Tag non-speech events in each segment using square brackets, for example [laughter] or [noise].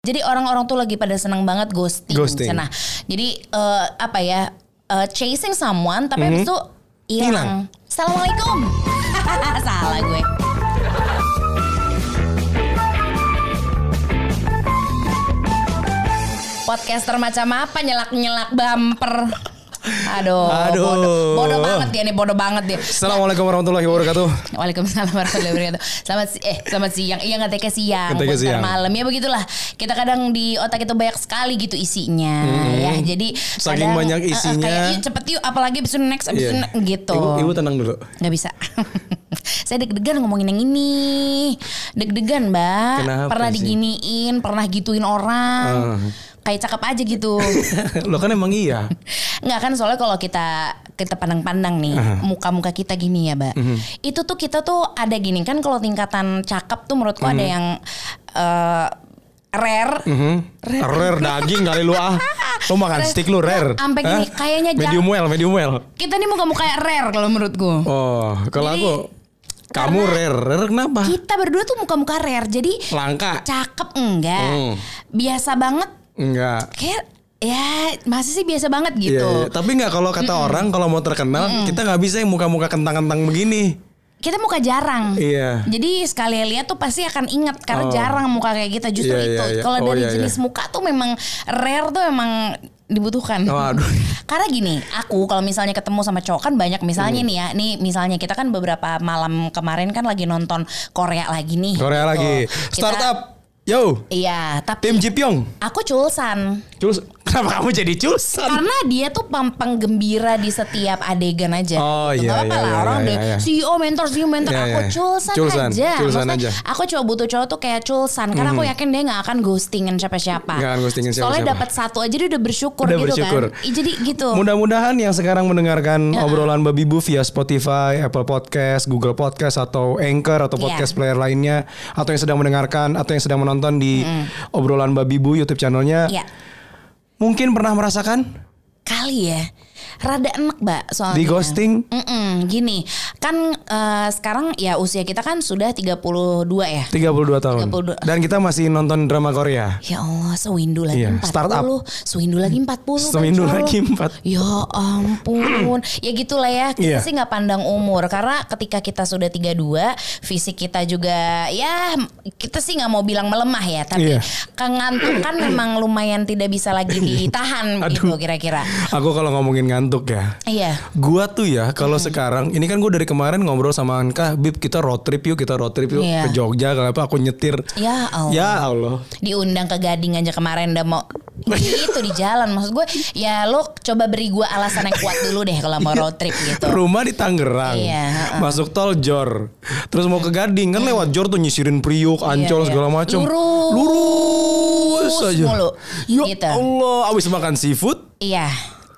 Jadi orang-orang tuh lagi pada senang banget ghosting. Ghosting. Nah, jadi eh, apa ya? eh, chasing someone tapi habis itu Hilang. hilang. Assalamualaikum. [laughs] Salah gue. Podcaster macam apa nyelak-nyelak bumper. [laughs] Aduh, Aduh. bodoh, bodoh banget dia nih, bodoh banget dia. Assalamualaikum warahmatullahi wabarakatuh. Waalaikumsalam warahmatullahi wabarakatuh. Selamat si eh selamat siang. Iya ke siang, Ngetek ke bukan siang. malam. Ya begitulah. Kita kadang di otak itu banyak sekali gitu isinya ya. Jadi Hmm. Saking kadang, banyak eh, eh, isinya. kayak yuk cepet yuk apalagi itu next abis Iya. next, gitu. Ibu, ibu tenang dulu. Nggak bisa. [laughs] [laughs] Saya deg-degan ngomongin yang ini. Deg-degan, Mbak. Kenapa pernah sih? diginiin, pernah gituin orang. Ah. Kayak cakep aja gitu. [laughs] Lo kan emang iya. [laughs] Nggak kan soalnya kalau kita kita pandang-pandang nih muka-muka kita gini ya, Mbak. Mhm. Itu tuh kita tuh ada gini kan kalau tingkatan cakep tuh menurutku ada Mhm. yang eh, rare. Hmm. Rare daging kali lu ah. Lo makan stick lu rare. Sampai gini, kayaknya jang- medium well, medium well. Kita nih muka-muka rare kalau menurutku. Oh, kalau Jadi, aku kamu rare. Rare kenapa? Kita berdua tuh muka-muka rare. Jadi Langka. cakep enggak. Hmm. Biasa banget Enggak. kayak ya masih sih biasa banget Iya, gitu. iya. Tapi nggak kalau kata orang kalau mau terkenal kita nggak bisa yang muka-muka kentang-kentang begini. Kita muka jarang. Iya. Jadi sekali lihat tuh pasti akan ingat karena Oh. jarang muka kayak kita. Justru Iya, itu. iya, iya. Kalau Oh, dari iya, jenis iya. muka tuh memang rare tuh emang dibutuhkan. Oh, aduh. [laughs] Karena gini, aku kalau misalnya ketemu sama cowok kan banyak Hmm. misalnya nih ya, nih misalnya kita kan beberapa malam kemarin kan lagi nonton Korea lagi nih. Korea Gitu. lagi. Kita- Startup. Yo. Iya, tapi Tim Jipyong. aku culsan. Culus. Kenapa kamu jadi culsan? Karena dia tuh pem- penggembira di setiap adegan aja. Oh, Gitu. iya, Nggak apa-apa iya, lah, iya, orang iya, udah iya. CEO mentor, CEO mentor. Iya, aku iya. culsan, Culsan, aja. culsan Maksudnya, aja. Aku coba butuh cowok tuh kayak culsan. Karena aku yakin dia nggak akan ghostingin siapa-siapa. Nggak akan ghostingin Soalnya siapa-siapa. dapat satu aja dia udah bersyukur Udah gitu bersyukur. kan. Jadi gitu. Mudah-mudahan yang sekarang mendengarkan obrolan Babi Bu via Spotify, Apple Podcast, Google Podcast atau Anchor atau Iya. podcast player lainnya atau yang sedang mendengarkan atau yang sedang menonton di obrolan Babi Bu YouTube channelnya Iya. Mungkin pernah merasakan Kali ya. Rada enak, Mbak, soalnya. di ghosting Mm-mm, gini, kan eh, sekarang ya usia kita kan sudah 32 ya. 32 tahun 32. dan kita masih nonton drama Korea. Ya Allah, sewindu lagi Iya, 40. startup. Sewindu lagi 40. Sewindu Kacau. lagi 4. Ya ampun. [clears throat] ya gitulah ya. Kita Iya. sih nggak pandang umur karena ketika kita sudah 32, fisik kita juga ya kita sih nggak mau bilang melemah ya, tapi Iya. kengantukan memang lumayan tidak bisa lagi ditahan [clears throat] gitu Aduh. kira-kira. Aku kalau ngomongin ngantuk ya. Iya. Gua tuh ya kalau sekarang ini kan gue dari kemarin ngobrol sama Anka, Bib kita road trip yuk, kita road trip yuk Iya. ke Jogja kenapa aku nyetir. Ya Allah. Ya Allah. diundang ke Gading aja kemarin udah mau itu di jalan maksud gue ya lo coba beri gue alasan yang kuat dulu deh kalau mau road trip gitu Rumah di Tangerang. Iya, heeh. Masuk tol Jor. Terus mau ke Gading kan lewat Jor tuh nyisirin Priuk, Ancol iya. segala macam. Lurus. Lurus aja. mulu. Ya Gitu. Allah, abis makan seafood iya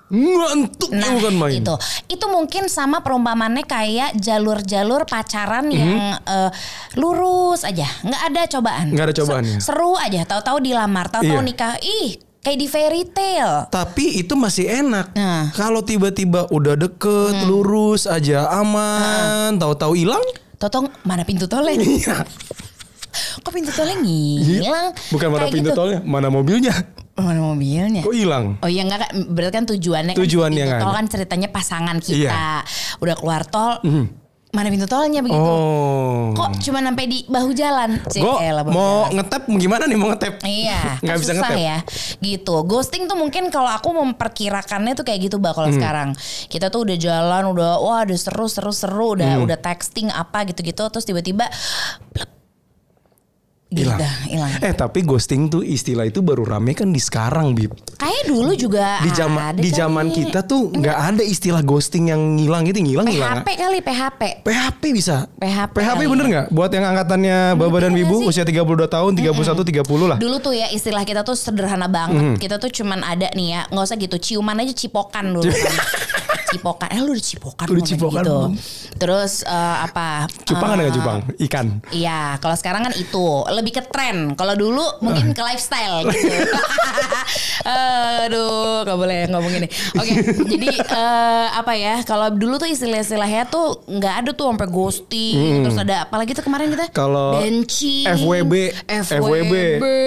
ngantuk Nah bukan main. itu itu mungkin sama perumpamannya kayak jalur-jalur pacaran yang eh, lurus aja nggak ada cobaan. Nggak ada cobaan, ya. seru aja tahu-tahu dilamar tahu-tahu Iya. nikah ih kayak di fairy tale Tapi itu masih enak. Nah. Kalau tiba-tiba udah deket, lurus aja, aman, tahu-tahu hilang. tahu-tahu mana pintu tolnya Iya. kok pintu tolnya ngilang Bukan mana Kayak pintu gitu. tolnya, mana mobilnya. Mobilnya Kok hilang? Oh iya enggak berarti kan tujuannya Tujuannya kan, pintu kan. tol kan ceritanya pasangan kita Iya. udah keluar tol mana pintu tolnya begitu Oh. kok cuma sampai di bahu jalan Gue bahu mau jalan. ngetep gimana nih mau ngetep? Iya, [laughs] Nggak kan bisa ngetep. ya. Gitu. Ghosting tuh mungkin kalau aku memperkirakannya tuh kayak gitu bah Hmm. sekarang. Kita tuh udah jalan, udah wah udah seru seru seru, udah Hmm. udah texting apa gitu-gitu terus tiba-tiba plep. Hilang. Eh tapi ghosting tuh istilah itu baru rame kan di sekarang, Bib. Kayak dulu juga Di zaman di zaman kita tuh nggak ada istilah ghosting yang ngilang gitu, ngilang ngilang. PHP kali PHP. PHP bisa. PHP PHP kali bener nggak? Buat yang angkatannya Baba dan Wibu usia 32 tahun, 31, 30 lah. Dulu tuh ya istilah kita tuh sederhana banget. Kita tuh cuman ada nih ya, nggak usah gitu ciuman aja cipokan dulu kan. [laughs] cipokan. Eh lu di cipokan. Lu Cipokan, gitu. Terus eh, apa? Cupang ada Eh, nggak cupang? Ikan. Iya, kalau sekarang kan itu lebih ke tren. Kalau dulu mungkin ke lifestyle gitu. [laughs] Aduh, nggak boleh ngomong ini. Oke, jadi eh, apa ya? Kalau dulu tuh istilah-istilahnya tuh nggak ada tuh sampai ghosting. Terus ada apalagi tuh kemarin kita Kalau benching, FWB, FWB.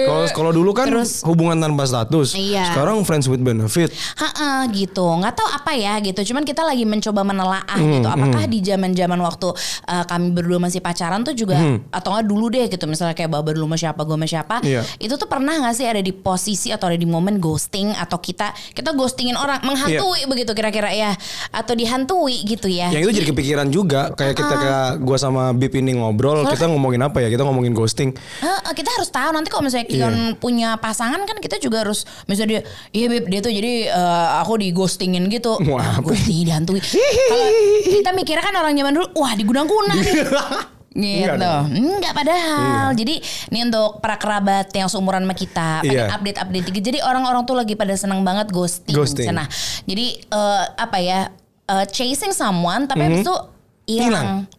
Kalau kalau dulu kan Terus hubungan tanpa status. Iya. Sekarang friends with benefit. Ha gitu nggak tahu apa ya gitu cuman kita lagi mencoba menelaah gitu. Apakah di zaman zaman waktu uh, kami berdua masih pacaran tuh juga atau nggak dulu deh gitu misalnya kayak babar dulu sama siapa gue sama siapa Iya. itu tuh pernah nggak sih ada di posisi atau ada di momen ghosting atau kita kita ghostingin orang menghantui begitu kira-kira ya? Atau dihantui gitu ya? Yang itu jadi kepikiran juga. Kayak kita kayak gua sama Bip ini ngobrol, kita ngomongin apa ya? Kita ngomongin ghosting. Heeh, kita harus tahu nanti kalau misalnya Kion Iya. punya pasangan kan kita juga harus misalnya dia iya beb dia tuh jadi eh, aku di ghostingin gitu. Wah, ah, ghosting dihantui kalau [laughs] kita mikirnya kan orang zaman dulu wah di gudang-gudang nih. [laughs] Gitu. Enggak enggak, padahal. Jadi ini untuk para kerabat yang seumuran sama kita pengen Iya. update update dikit. Jadi orang-orang tuh lagi pada senang banget ghosting, Ghosting. nah jadi eh, apa ya eh, chasing someone tapi habis itu hilang.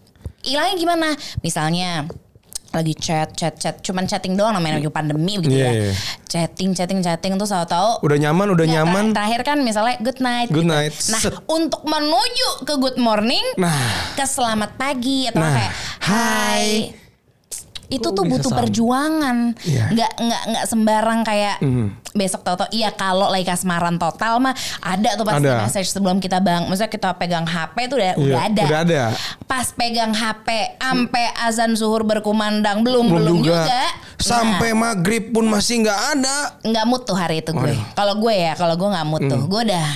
Hilangnya gimana? Misalnya lagi chat chat chat cuman chatting doang namanya lagi pandemi gitu Iya, ya iya. chatting chatting chatting tuh tahu-tahu Udah nyaman, udah Nggak, nyaman. ter- Terakhir kan misalnya good night. Good gitu. night. Nah Set. untuk menuju ke good morning, Nah. ke selamat pagi atau Nah. kayak hai. Itu tuh butuh sama? perjuangan, Iya. nggak nggak nggak sembarang kayak besok tahu-tahu. Iya kalau lagi kasmaran total mah ada tuh pasti Ada. message sebelum kita bang. Maksudnya kita pegang HP tuh udah Iya, udah ada. udah ada. Pas pegang HP, ampe azan zuhur berkumandang belum belum, juga. Nah, Sampai maghrib pun masih nggak ada. nggak mood tuh hari itu gue. Kalau gue ya, kalau gue nggak mood tuh, gue udah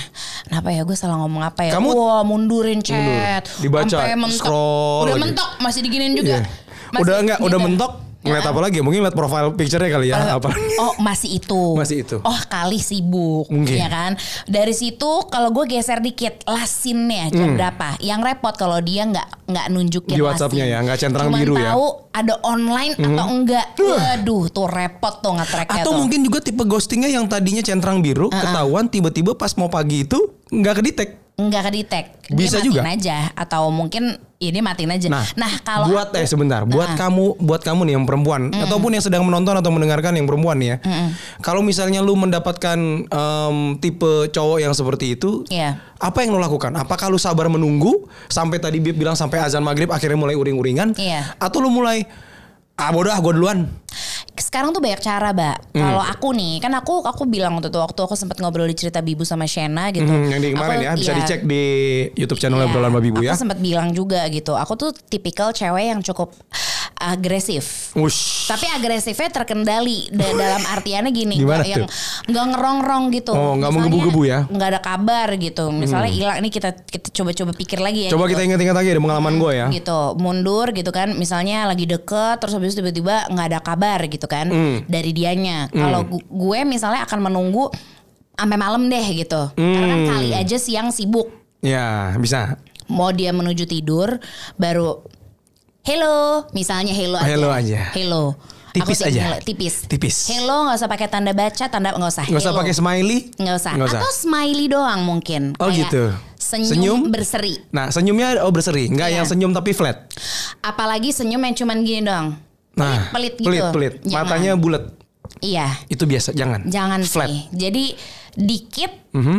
kenapa ya gue salah ngomong apa ya? Kamu- Wah mundurin chat, Dibaca, Sampai mentok. scroll udah lagi. mentok masih diginin juga. Iya. Masih udah enggak, udah mentok. Ngeliat apa lagi? Mungkin lihat profile picture-nya kali ya. apa? Oh masih itu. Masih itu. Oh kali sibuk, Mungkin. ya kan? Dari situ kalau gue geser dikit lasinnya jam berapa? Yang repot kalau dia nggak nggak nunjukin Hmm. Di WhatsApp-nya ya, nggak centang Cuman biru ya. Hmm. tahu ada online atau enggak. Waduh, tuh repot tuh nge-tracknya Atau tuh. mungkin juga tipe ghostingnya yang tadinya centang biru, ketahuan tiba-tiba pas mau pagi itu nggak kedetek. Nggak kedetek Bisa dia juga. aja atau mungkin ini matiin aja Nah, nah kalau buat aku- eh sebentar, buat kamu, buat kamu nih yang perempuan ataupun yang sedang menonton atau mendengarkan yang perempuan nih ya. Kalau misalnya lu mendapatkan em, tipe cowok yang seperti itu, Iya. apa yang lu lakukan? Apakah lu sabar menunggu sampai tadi Bib bilang sampai azan maghrib akhirnya mulai uring-uringan? Iya. Atau lu mulai ah bodoh ah gue duluan. Sekarang tuh banyak cara mbak Hmm. kalau aku nih kan aku aku bilang waktu itu waktu aku sempat ngobrol di cerita bibu sama Shena gitu Hmm, yang di kemarin Aku- ya bisa iya. dicek di YouTube channel Iya, obrolan Babi Bu ya. Aku sempat bilang juga gitu. Aku tuh tipikal cewek yang cukup agresif. Wush. Tapi agresifnya terkendali da- dalam artiannya gini, Gimana yang nggak ngerongrong gitu. Oh, nggak Misalnya menggebu-gebu ya? Hmm. Nggak ada kabar gitu. Misalnya hilang nih kita kita coba-coba pikir lagi ya. Coba gitu. kita ingat-ingat lagi ada pengalaman gue ya. gitu mundur gitu kan misalnya lagi deket terus habis tiba-tiba nggak ada kabar gitu kan Hmm. dari dianya kalau gu- gue misalnya akan menunggu sampai malam deh gitu karena kan Hmm. kali aja siang sibuk Ya bisa. mau dia menuju tidur baru hello misalnya hello aja Hello aja. hello Tipis aja. hello, tipis Tipis. hello nggak usah pakai tanda baca tanda nggak usah Nggak usah pakai smiley. nggak usah. Nggak usah. atau smiley doang mungkin Oh, Kayak gitu. senyum, Senyum? berseri Nah senyumnya oh berseri, nggak Iya. yang senyum tapi flat. apalagi senyum yang cuman gini doang Nah, pelit gitu. pelit, pelit. Jangan. Matanya bulat. Iya, Itu biasa, jangan. jangan flat. Sih. Jadi dikit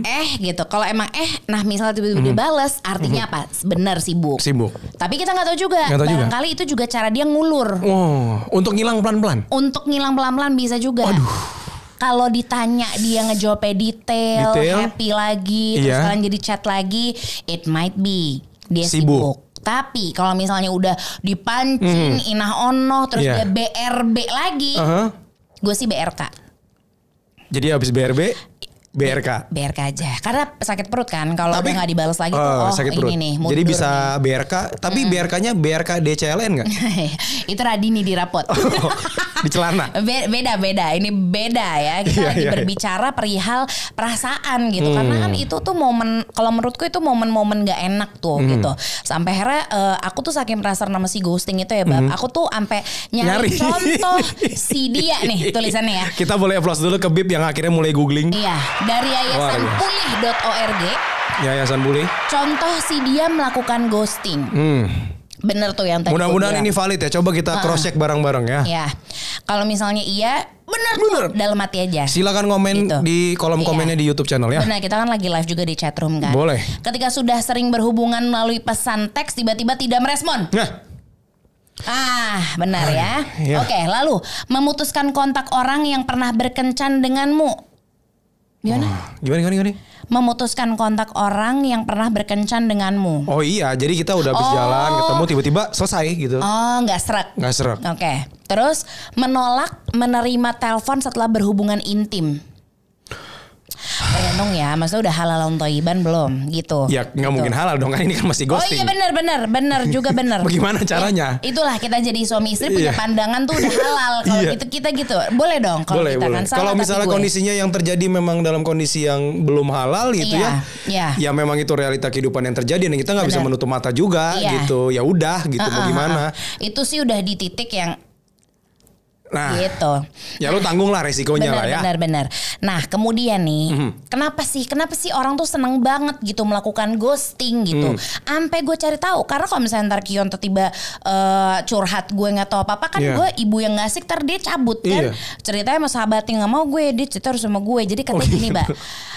eh gitu. Kalau emang eh, nah misalnya tiba-tiba dia bales, artinya apa? Bener sibuk. Sibuk. Tapi kita nggak tahu juga. Tahu juga. Barangkali itu juga cara dia ngulur. Oh, untuk ngilang pelan-pelan. Untuk ngilang pelan-pelan bisa juga. Kalau ditanya dia ngejawabnya detail, Detail. happy lagi, terus Iya. kalian jadi chat lagi, it might be dia Sibuk. sibuk. Tapi kalau misalnya udah dipancing, inah ono, terus Iya. dia BRB lagi, Aha. gue sih BRK. Jadi habis BRB, BRK. BRK aja. Karena sakit perut kan kalau udah nggak dibalas lagi tuh Oh, oh sakit ini perut. nih Jadi bisa BRK, tapi BRK-nya BRK DCLN nggak? nih. [laughs] itu Radini di rapot. [laughs] Di celana. Be- beda beda ini beda ya kita Iya, lagi iya, iya. berbicara perihal perasaan gitu karena kan itu tuh momen kalau menurutku itu momen-momen gak enak tuh Hmm. gitu sampai akhirnya eh, aku tuh saking penasaran sama si ghosting itu ya bab aku tuh sampai nyari, Hmm. Nyari. contoh [laughs] si dia nih tulisannya ya Kita boleh applause dulu ke Bib yang akhirnya mulai googling. iya dari Luar yayasan biasa. pulih.org Yayasan Bule. Contoh si dia melakukan ghosting. Hmm. Bener tuh yang tadi Mudah-mudahan ini valid ya. Coba kita cross check bareng-bareng ya. Ya, kalau misalnya iya, bener, Bener. tuh dalam hati aja. Silakan komen Gitu. di kolom Iya. komennya di YouTube channel ya. Benar, kita kan lagi live juga di chatroom kan. Boleh. Ketika sudah sering berhubungan melalui pesan teks, tiba-tiba tidak merespon. Nah, Ah, benar ya. Iya. Oke, lalu memutuskan kontak orang yang pernah berkencan denganmu. Gimana? gimana gimana gimana? Memutuskan kontak orang yang pernah berkencan denganmu. Oh iya, jadi kita udah habis Oh. jalan, ketemu tiba-tiba selesai gitu. Oh, nggak serak. Nggak serak. Oke. Terus menolak menerima telepon setelah berhubungan intim. Tergantung ya, maksudnya udah halal toiban belum gitu. Ya nggak Gitu. mungkin halal dong kan ini kan masih Oh ghosting. iya benar benar benar juga benar. [laughs] Bagaimana caranya? Ya, itulah kita jadi suami istri punya Iya. pandangan tuh udah halal. Kalau Iya. gitu kita gitu. Boleh dong kalau boleh kita boleh. kan salah Kalau misalnya gue. kondisinya yang terjadi memang dalam kondisi yang belum halal gitu Iya, ya, iya. ya memang itu realita kehidupan yang terjadi dan kita nggak bisa menutup mata juga Iya. gitu. Ya udah gitu mau Ah, ah, gimana? Itu sih udah di titik yang Nah, gitu. ya lu tanggung lah resikonya benar, lah ya. Mhm. Benar, benar. Nah, kemudian nih, kenapa sih, kenapa sih orang tuh seneng banget gitu melakukan ghosting gitu? Hmm. Sampai gue cari tahu, karena kalau misalnya ntar Kion tiba-tiba eh, curhat gue nggak tahu apa-apa kan Iya. gue ibu yang nggak asik, ntar dia cabut kan? Iya. Ceritanya sama sahabatnya nggak mau gue, dia cerita harus sama gue. Jadi katanya Oh, gini, gitu. mbak,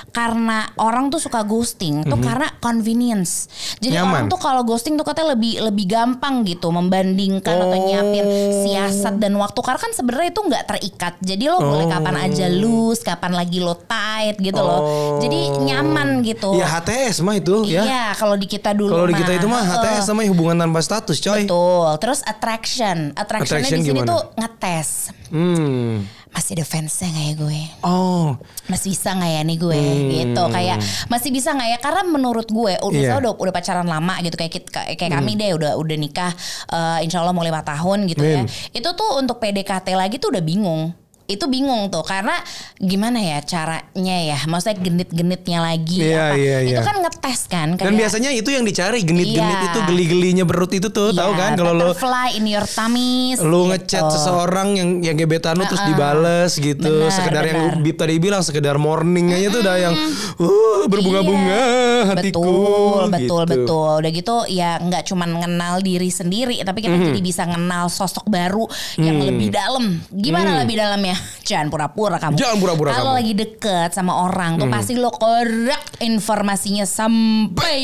karena orang tuh suka ghosting tuh karena convenience. Jadi Mhm. Nyaman. orang tuh kalau ghosting tuh katanya lebih lebih gampang gitu membandingkan atau Oh. nyiapin siasat dan waktu karena kan sebenarnya itu nggak terikat jadi lo boleh Oh. kapan aja loose kapan lagi lo tight gitu loh jadi nyaman gitu Ya HTS mah itu ya. iya kalau di kita dulu Kalau di kita itu mah. HTS sama hubungan tanpa status, coy. betul terus attraction attractionnya Attraction di sini gimana? tuh ngetes Hmm. Masih ada fansnya nggak ya gue? Oh, masih bisa nggak ya nih gue? Gitu kayak masih bisa nggak ya? Karena menurut gue udah Hmm. Hmm. udah udah pacaran lama gitu kayak kita, kayak kami deh udah udah nikah eh, insya Allah mau lima tahun gitu ya. Min. itu tuh untuk PDKT lagi tuh udah bingung itu bingung tuh karena gimana ya caranya ya maksudnya genit-genitnya lagi Iya, apa iya, itu kan ngetes kan dan kayak- biasanya itu yang dicari genit-genit Iya. itu geli-gelinya berut itu tuh, tahu Iya, kan kalau lo butterfly in your tummies lu gitu. ngechat seseorang yang yang gebetan lu terus Uh-uh. dibales gitu Benar, sekedar yang benar. Bib tadi bilang sekedar morning aja tuh udah yang uh berbunga-bunga hatiku betul betul gitu. betul udah gitu ya nggak cuman ngenal diri sendiri tapi kita Mhm. jadi bisa ngenal sosok baru yang lebih dalam gimana lebih dalamnya jangan pura-pura kamu. Jangan pura-pura kalau kamu. Mhm. lagi deket sama orang tuh pasti lo korek informasinya sampai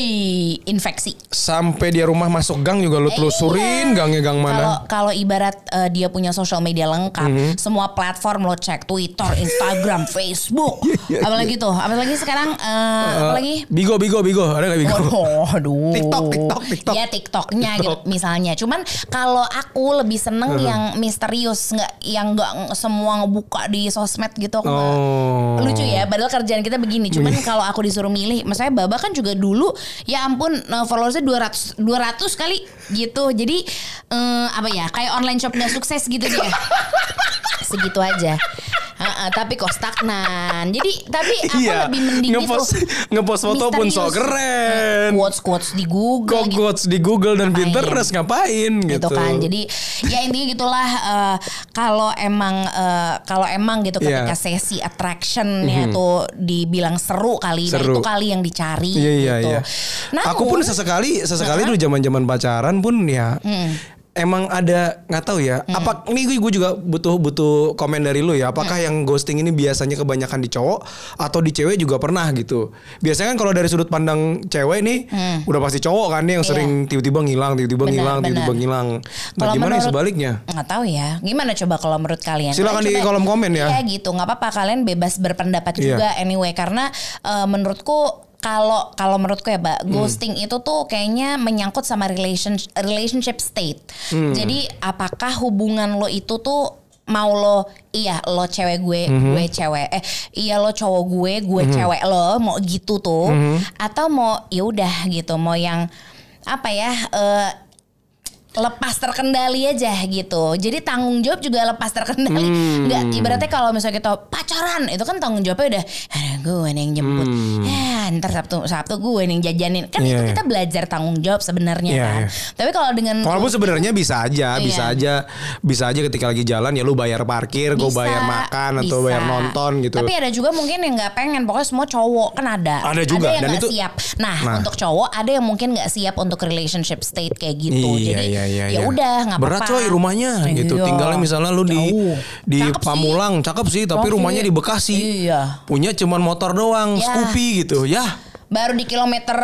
infeksi sampai dia rumah masuk gang juga lu telusurin gangnya gang Kalau mana kalau ibarat eh, dia punya sosial media lengkap, Mhm. semua platform lo cek Twitter, Instagram, [laughs] Facebook, Iya, apalagi tuh, apalagi sekarang, eh, apalagi bigo bigo bigo ada nggak bigo Oh, aduh. TikTok, TikTok, TikTok. Ya TikToknya gitu TikTok. misalnya. Cuman kalau aku lebih seneng Uh-huh. yang misterius, nggak yang nggak semua ngebuka di sosmed gitu. Aku Oh. Iya. Lucu ya, padahal kerjaan kita begini. Cuman kalau aku disuruh milih, maksudnya Baba kan juga dulu, ya ampun eh, followersnya 200 200 kali gitu. Jadi eh, apa ya, kayak online shop nggak sukses gitu dia. [laughs] Segitu aja. Heeh, tapi kok stagnan. Jadi tapi aku iya lebih mending ngepost gitu. ngepost foto pun so keren quotes quotes di Google kok gitu, quotes di Google dan Ngapain? Pinterest ngapain gitu, gitu kan jadi ya intinya gitulah eh, kalau emang eh, kalau emang gitu Iya. ketika sesi attractionnya tuh dibilang seru kali nah Seru. itu kali yang dicari Iya iya gitu. iya. Aku pun sesekali sesekali dulu zaman-zaman pacaran pun ya emang ada nggak tahu ya. Apa ini gue juga butuh butuh komen dari lu ya. Apakah yang ghosting ini biasanya kebanyakan di cowok atau di cewek juga pernah gitu. Biasanya kan kalau dari sudut pandang cewek nih udah pasti cowok kan nih yang Iya. sering tiba-tiba ngilang, tiba-tiba ngilang, tiba-tiba ngilang. Nah, gimana yang menurut- sebaliknya? nggak tahu ya gimana coba kalau menurut kalian Silakan di kolom komen ya. Iya gitu nggak apa-apa kalian bebas berpendapat Iya. juga anyway karena eh, menurutku kalau kalau menurutku ya, Mbak, Hmm. ghosting itu tuh kayaknya menyangkut sama relation relationship state. Hmm. Jadi apakah hubungan lo itu tuh mau lo iya lo cewek gue Hmm. gue cewek eh iya lo cowok gue gue cewek lo mau gitu tuh Hmm. atau mau ya udah gitu mau yang apa ya eh lepas terkendali aja gitu. Jadi tanggung jawab juga lepas terkendali. Nggak ibaratnya kalau misalnya kita pacaran itu kan tanggung jawabnya udah "Ah, gue nih yang jemput. Ya, ntar Sabtu Sabtu gue nih yang jajanin. Kan Iya, itu iya. kita belajar tanggung jawab sebenarnya Iya, kan. iya. Tapi kalau dengan Walaupun sebenarnya bisa aja, bisa Iya. aja, bisa aja ketika lagi jalan ya lu bayar parkir, gue Bisa, bayar makan atau bisa. bayar nonton gitu. Tapi ada juga mungkin yang nggak pengen. Pokoknya semua cowok kan ada. Ada juga, yang dan nggak itu- siap. Nah, Nah. untuk cowok ada yang mungkin nggak siap untuk relationship state kayak gitu. Iya, Jadi iya, iya, ya iya. udah nggak apa-apa. Berat coy rumahnya gitu. Iya. Tinggalnya misalnya lu di Jauh. di Cakep sih. Pamulang, cakep sih, tapi rumahnya sih. di Bekasi. Iya. Punya cuman motor doang, Ya. Scoopy gitu. Ya, Baru di kilometer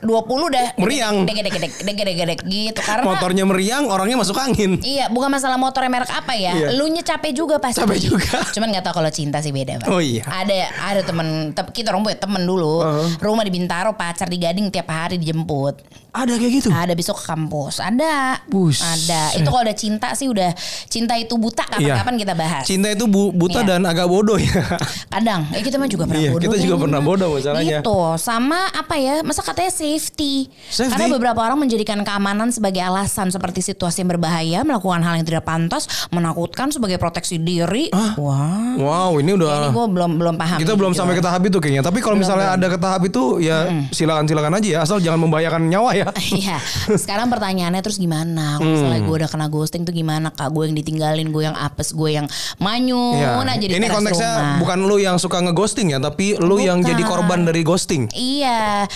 20 dah Meriang. Deg deg deg deg deg deg gitu karena motornya meriang, orangnya masuk angin. Iya, bukan masalah motornya merek apa ya. Iya. Lu nya capek juga pasti. Capek juga. Cuman nggak tahu kalau cinta sih beda, Pak. Oh iya. Ada ada temen te- kita orang punya temen dulu. Uh-huh. Rumah di Bintaro, pacar di Gading tiap hari dijemput. Ada kayak gitu. Ada besok ke kampus. Ada. Buset. Ada. Itu kalau udah cinta sih udah cinta itu buta kapan-kapan kita bahas. Cinta itu bu- buta Iya. dan agak bodoh ya. Kadang, ya kita mah juga pernah Iya, bodoh. kita juga pernah bodoh masalahnya. Gitu, sama apa ya? Masa katanya safety. Safety? Karena beberapa orang menjadikan keamanan sebagai alasan seperti situasi yang berbahaya, melakukan hal yang tidak pantas, menakutkan sebagai proteksi diri. Wah. wow, ini Ini udah gue belum belum paham. kita belum gitu. sampai ke tahap itu kayaknya. Tapi kalau misalnya ada ke tahap itu ya silakan silakan aja ya, asal jangan membahayakan nyawa ya. [laughs] Iya. Sekarang pertanyaannya terus gimana? Kalau misalnya gue udah kena ghosting tuh gimana kak? Gue yang ditinggalin, gue yang apes, gue yang manyun Iya. aja di Ini konteksnya rumah. bukan lu yang suka ngeghosting ya, tapi lu yang Bukan. jadi korban dari ghosting. Iya.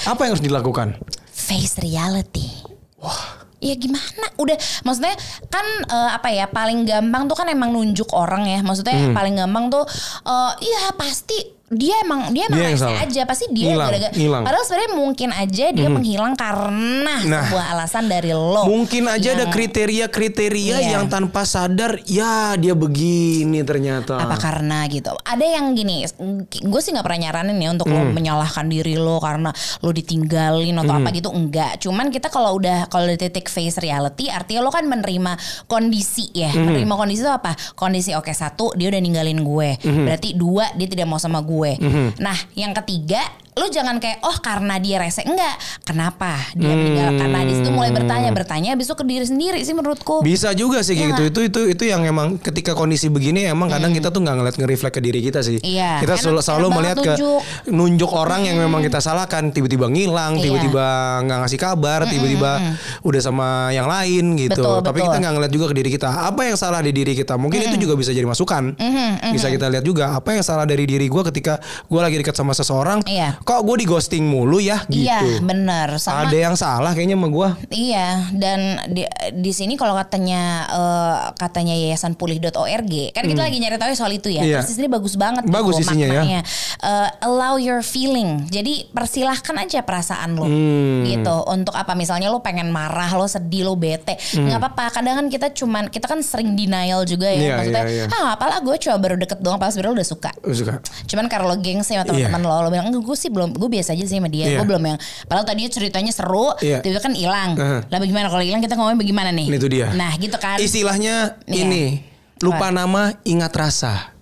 Apa yang harus dilakukan? face reality. Wah. Ya gimana? Udah maksudnya kan eh, apa ya paling gampang tuh kan emang nunjuk orang ya. Maksudnya Hmm. paling gampang tuh eh iya pasti dia emang dia emang Dia yang salah. aja pasti dia Ngilang, gara-gara- ngilang. padahal sebenarnya mungkin aja dia menghilang karena Nah. sebuah alasan dari lo Mungkin aja ada Yang- kriteria-kriteria Iya. yang tanpa sadar ya dia begini ternyata. apa karena gitu ada yang gini gue sih nggak pernah nyaranin ya untuk lo Hmm. menyalahkan diri lo karena lo ditinggalin atau apa gitu enggak cuman kita kalau udah kalau di titik face reality artinya lo kan menerima kondisi ya Hmm. menerima kondisi itu apa kondisi oke satu dia udah ninggalin gue Hmm. berarti dua dia tidak mau sama gue nah yang ketiga lo jangan kayak oh karena dia rese enggak kenapa dia Hmm. meninggal karena di situ mulai bertanya bertanya itu ke diri sendiri sih menurutku Bisa juga sih kayak Iya gitu. Itu itu itu yang emang ketika kondisi begini emang kadang kita tuh nggak ngeliat nge-reflect ke diri kita sih. Iya, Kita enak- selalu, enak melihat ke nunjuk. nunjuk orang yang memang kita salahkan, tiba-tiba ngilang, Iya. tiba-tiba nggak ngasih kabar, tiba-tiba udah sama yang lain gitu. Betul, Tapi betul. kita nggak ngeliat juga ke diri kita. Apa yang salah di diri kita? Mungkin itu juga bisa jadi masukan. Bisa kita lihat juga apa yang salah dari diri gue ketika gue lagi dekat sama seseorang. Iya. Kok gue di ghosting mulu ya gitu. Iya bener sama Ada yang salah kayaknya sama gue. Iya dan di di sini kalau katanya eh, katanya yayasan pulih.org kan kita lagi nyari tahu soal itu ya. Hmm. Iya. Terus di sini bagus banget Bagus tuh isinya ya. maknanya. Eh, allow your feeling. Jadi persilahkan aja perasaan lo Hmm. gitu. Untuk apa misalnya lo pengen marah, lo sedih, lo bete. nggak apa-apa. Kadang kan kita cuman kita kan sering denial juga ya. Hmm. Iya, Maksudnya, iya, iya. ah apalah gue coba baru deket doang pas lo udah suka. Suka. Cuman karena lo gengsi sama teman-teman lo, lo bilang gue sih belum, gue biasa aja sih sama dia. Iya. Gue belum yang, padahal tadinya ceritanya seru, Iya. tiba-tiba kan hilang. Uh-huh. Lah bagaimana kalau hilang kita ngomongin bagaimana nih? Itu dia. Nah gitu kan. Istilahnya Iya. ini lupa nama ingat rasa.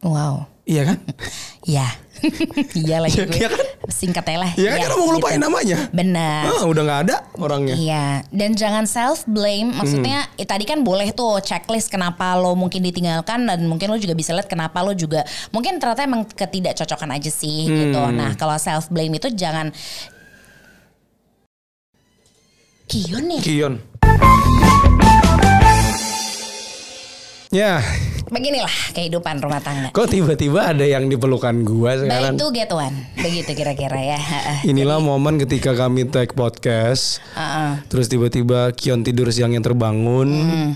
Wow. Iya kan? [laughs] Iya. [laughs] Iya lagi Iya, gue. iya kan? Singkat aja lah. Iya kan mau ngelupain gitu. namanya. Benar. Ah, udah nggak ada orangnya. Iya, dan jangan self blame. Maksudnya Hmm. eh, tadi kan boleh tuh checklist kenapa lo mungkin ditinggalkan dan mungkin lo juga bisa lihat kenapa lo juga mungkin ternyata emang ketidakcocokan aja sih gitu. Hmm. Nah, kalau self blame itu jangan Kion nih. Kion. Ya, Beginilah kehidupan rumah tangga. kok tiba-tiba ada yang diperlukan gua sekarang? to get one. Begitu kira-kira ya. [laughs] Inilah momen ketika kami take podcast, Heeh. terus tiba-tiba Kion tidur siangnya terbangun. Hmm.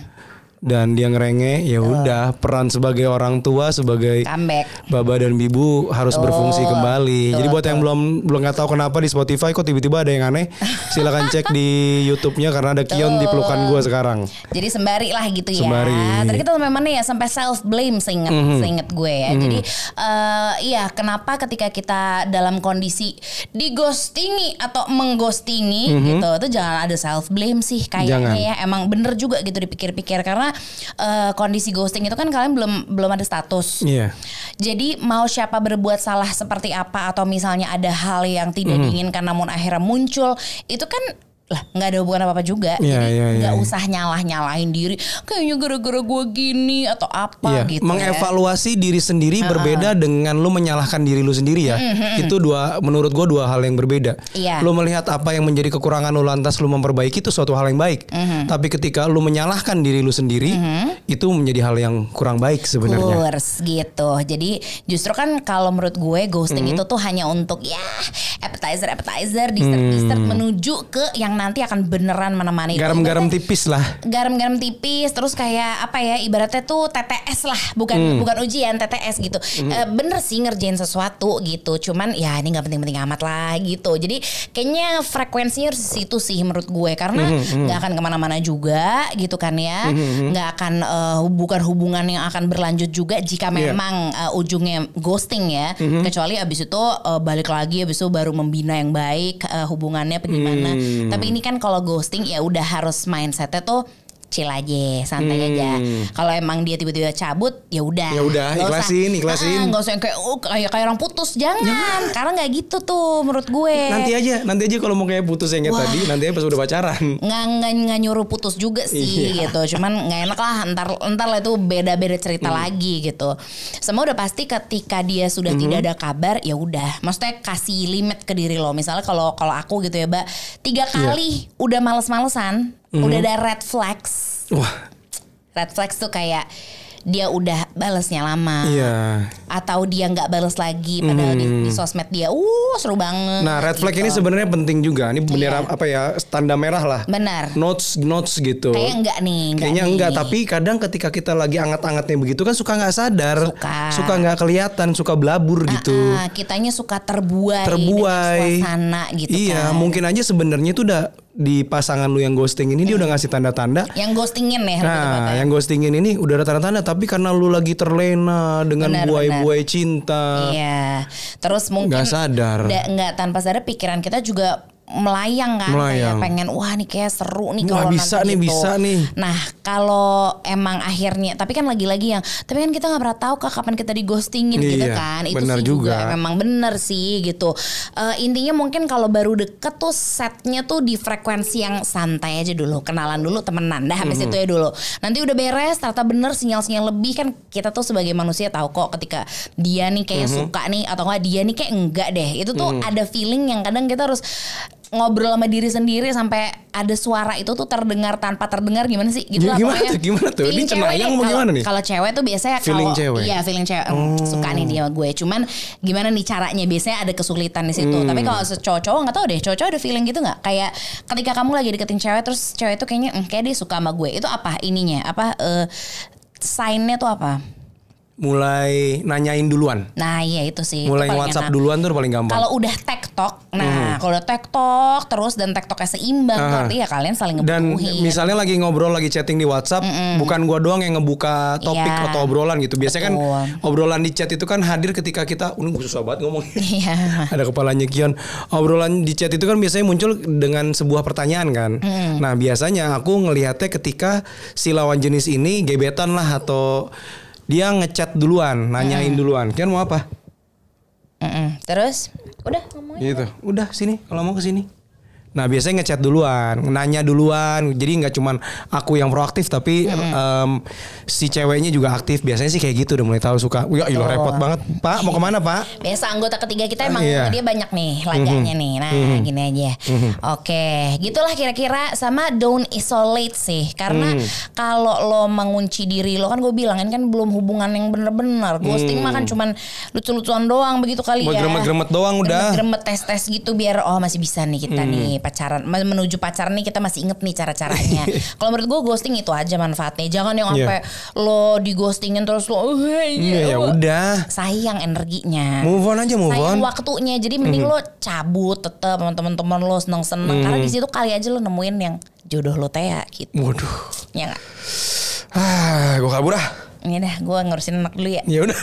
Dan dia ngerenge, ya udah peran sebagai orang tua sebagai Comeback. Baba dan Bibu harus Betul. berfungsi kembali. Betul, Jadi buat yang belum belum nggak tahu kenapa di Spotify kok tiba-tiba ada yang aneh, [laughs] silakan cek di YouTube-nya karena ada Kion di pelukan gua sekarang. Jadi sembari lah gitu ya. Sembari. Tadi kita sampai mana ya sampai self blame seinget seinget gue ya. Jadi eh, iya kenapa ketika kita dalam kondisi digostingi atau mengghostingi gitu itu jangan ada self blame sih kayaknya. Jangan. ya. Emang bener juga gitu dipikir-pikir karena eh, kondisi ghosting itu kan kalian belum belum ada status. Iya. Jadi mau siapa berbuat salah seperti apa atau misalnya ada hal yang tidak Mhm. diinginkan namun akhirnya muncul itu kan lah nggak ada hubungan apa apa juga Iya, jadi iya, nggak iya. usah nyalah nyalahin diri kayaknya gara-gara gue gini atau apa Iya, gitu ya. mengevaluasi diri sendiri berbeda dengan lu menyalahkan diri lu sendiri ya. Itu dua menurut gua dua hal yang berbeda. Mm-hmm, Iya. Lu melihat apa yang menjadi kekurangan lu lantas lu memperbaiki itu suatu hal yang baik. Mm-hmm. Tapi ketika lu menyalahkan diri lu sendiri, itu menjadi hal yang kurang baik sebenarnya. Kurs gitu. Jadi justru kan kalau menurut gue ghosting Mm-hmm. itu tuh hanya untuk ya appetizer appetizer dessert dessert Mm. menuju ke yang nanti akan beneran menemani. Garam-garam tipis lah. garam-garam tipis terus kayak apa ya ibaratnya tuh TTS lah bukan bukan ujian TTS gitu. Eh, bener sih ngerjain sesuatu gitu cuman ya ini nggak penting-penting amat lah gitu. Jadi kayaknya frekuensinya harus situ sih menurut gue karena nggak akan ke mana-mana juga gitu kan ya. Nggak akan eh, bukan hubungan yang akan berlanjut juga jika Iya. memang eh, ujungnya ghosting ya. Kecuali abis itu eh, balik lagi abis itu baru membina yang baik eh, hubungannya apa gimana. Hmm. tapi ini kan kalau ghosting ya udah harus mindsetnya tuh chill aja, santai aja. Kalau emang dia tiba-tiba cabut, ya udah. Hmm. Ya udah, Nggak usah- ikhlasin, ikhlasin. Ah, usah yang kayak oh, kayak kayak orang putus, jangan. Karena nggak gitu tuh menurut gue. Nanti aja, nanti aja kalau mau kayak putus yang kayak Wah. tadi, nanti aja pas udah pacaran. nggak nggak nggak nyuruh putus juga sih Iya. gitu cuman nggak enak lah ntar ntar lah itu beda beda cerita Hmm. lagi gitu semua udah pasti ketika dia sudah Hmm. tidak ada kabar ya udah maksudnya kasih limit ke diri lo misalnya kalau kalau aku gitu ya mbak tiga Iya. kali udah males-malesan Hmm. udah ada red flags Wah, red flags tuh kayak dia udah balasnya lama iya. atau dia nggak balas lagi padahal di, di sosmed dia uh seru banget Nah, red flag gitu. ini sebenarnya penting juga. Ini bendera Iya. apa ya? Tanda merah lah. benar Notes notes gitu. kayak enggak nih enggak Kayaknya nih. enggak, tapi kadang ketika kita lagi anget-angetnya begitu kan suka nggak sadar, Suka. nggak kelihatan, suka belabur gitu. Ah, kitanya suka terbuai, Terbuai. dengan suasana gitu iya, kan. mungkin aja sebenarnya itu udah di pasangan lu yang ghosting ini dia udah ngasih tanda-tanda. Yang ghostingin ya. lebih Nah, yang ghostingin ini udah ada tanda-tanda, tapi karena lu lagi terlena dengan buai-buai cinta, Iya. Terus mungkin nggak sadar. da- nggak tanpa sadar pikiran kita juga melayang kan Melayang. kayak pengen wah nih kayak seru nih kalau bisa nanti nih, gitu. bisa nih. Nah kalau emang akhirnya tapi kan lagi-lagi yang tapi kan kita nggak pernah tahu kak kapan kita di ghostingin gitu Iya, kan itu benar sih juga. juga. memang bener sih gitu Eh, intinya mungkin kalau baru deket tuh setnya tuh di frekuensi yang santai aja dulu kenalan dulu temenan dah habis Mhm. itu ya dulu nanti udah beres ternyata bener sinyal-sinyal lebih kan kita tuh sebagai manusia tahu kok ketika dia nih kayak Mhm. suka nih atau enggak dia nih kayak enggak deh itu tuh ada feeling yang kadang kita harus ngobrol sama diri sendiri sampai ada suara itu tuh terdengar tanpa terdengar gimana sih? Gitu lah Gimana pokoknya. tuh, gimana tuh? Ini cenayang mau gimana nih? kalau cewek tuh biasanya Feeling kalau cewek? iya feeling cewek. "Hmm, suka nih dia gue. Cuman gimana nih caranya? Biasanya ada kesulitan di situ. Hmm. tapi kalau cowok-cowok nggak tahu deh. Cowok-cowok ada feeling gitu nggak? Kayak ketika kamu lagi deketin cewek terus cewek itu kayaknya "Hmm, kayak dia suka sama gue. Itu apa ininya? Apa eh signnya tuh apa mulai nanyain duluan, nah iya itu sih itu mulai paling WhatsApp enak. duluan tuh paling gampang. kalau udah tektok nah kalau udah tektok terus dan tektoknya seimbang Ah. berarti ya kalian saling Dan ngebunuhin misalnya lagi ngobrol lagi chatting di WhatsApp, bukan gua doang yang ngebuka topik Iya. atau obrolan gitu. Biasanya kan Betul. obrolan di chat itu kan hadir ketika kita, ini susah banget ngomong. iya [laughs] Ada kepalanya Kion. Obrolan di chat itu kan biasanya muncul dengan sebuah pertanyaan kan. Nah biasanya aku ngelihatnya ketika si lawan jenis ini gebetan lah atau dia ngechat duluan, nanyain duluan. Kion mau apa? Mm-mm. terus udah ngomongin Gitu. Udah sini kalau mau ke sini. Nah biasanya ngechat duluan, nanya duluan. Jadi nggak cuman aku yang proaktif tapi em, si ceweknya juga aktif. Biasanya sih kayak gitu udah mulai tahu suka. Ya ilah repot banget. Pak mau ke mana pak? Biasa anggota ketiga kita emang Iya. dia banyak nih laganya nih. Nah gini aja. Oke gitulah kira-kira sama don't isolate sih. Karena Mm. kalau lo mengunci diri lo kan gue bilang kan belum hubungan yang bener-bener. Ghosting mah kan cuman lucu-lucuan doang begitu kali Buat ya. gremet-gremet doang udah. Gremet tes-tes gitu biar oh masih bisa nih kita nih pacaran. Menuju pacaran nih kita masih inget nih cara-caranya. [laughs] kalau menurut gue ghosting itu aja manfaatnya. Jangan yang Iya. sampai lo di ghostingin terus lo Iya ya udah. sayang energinya Move on aja move sayang on. waktunya jadi mending lo cabut tetap sama teman-teman lo seneng-seneng karena di situ kali aja lo nemuin yang jodoh lo teh ya gitu Waduh. ya nggak Ah, gue kabur ah. ini dah gue ngurusin anak dulu ya Ya udah.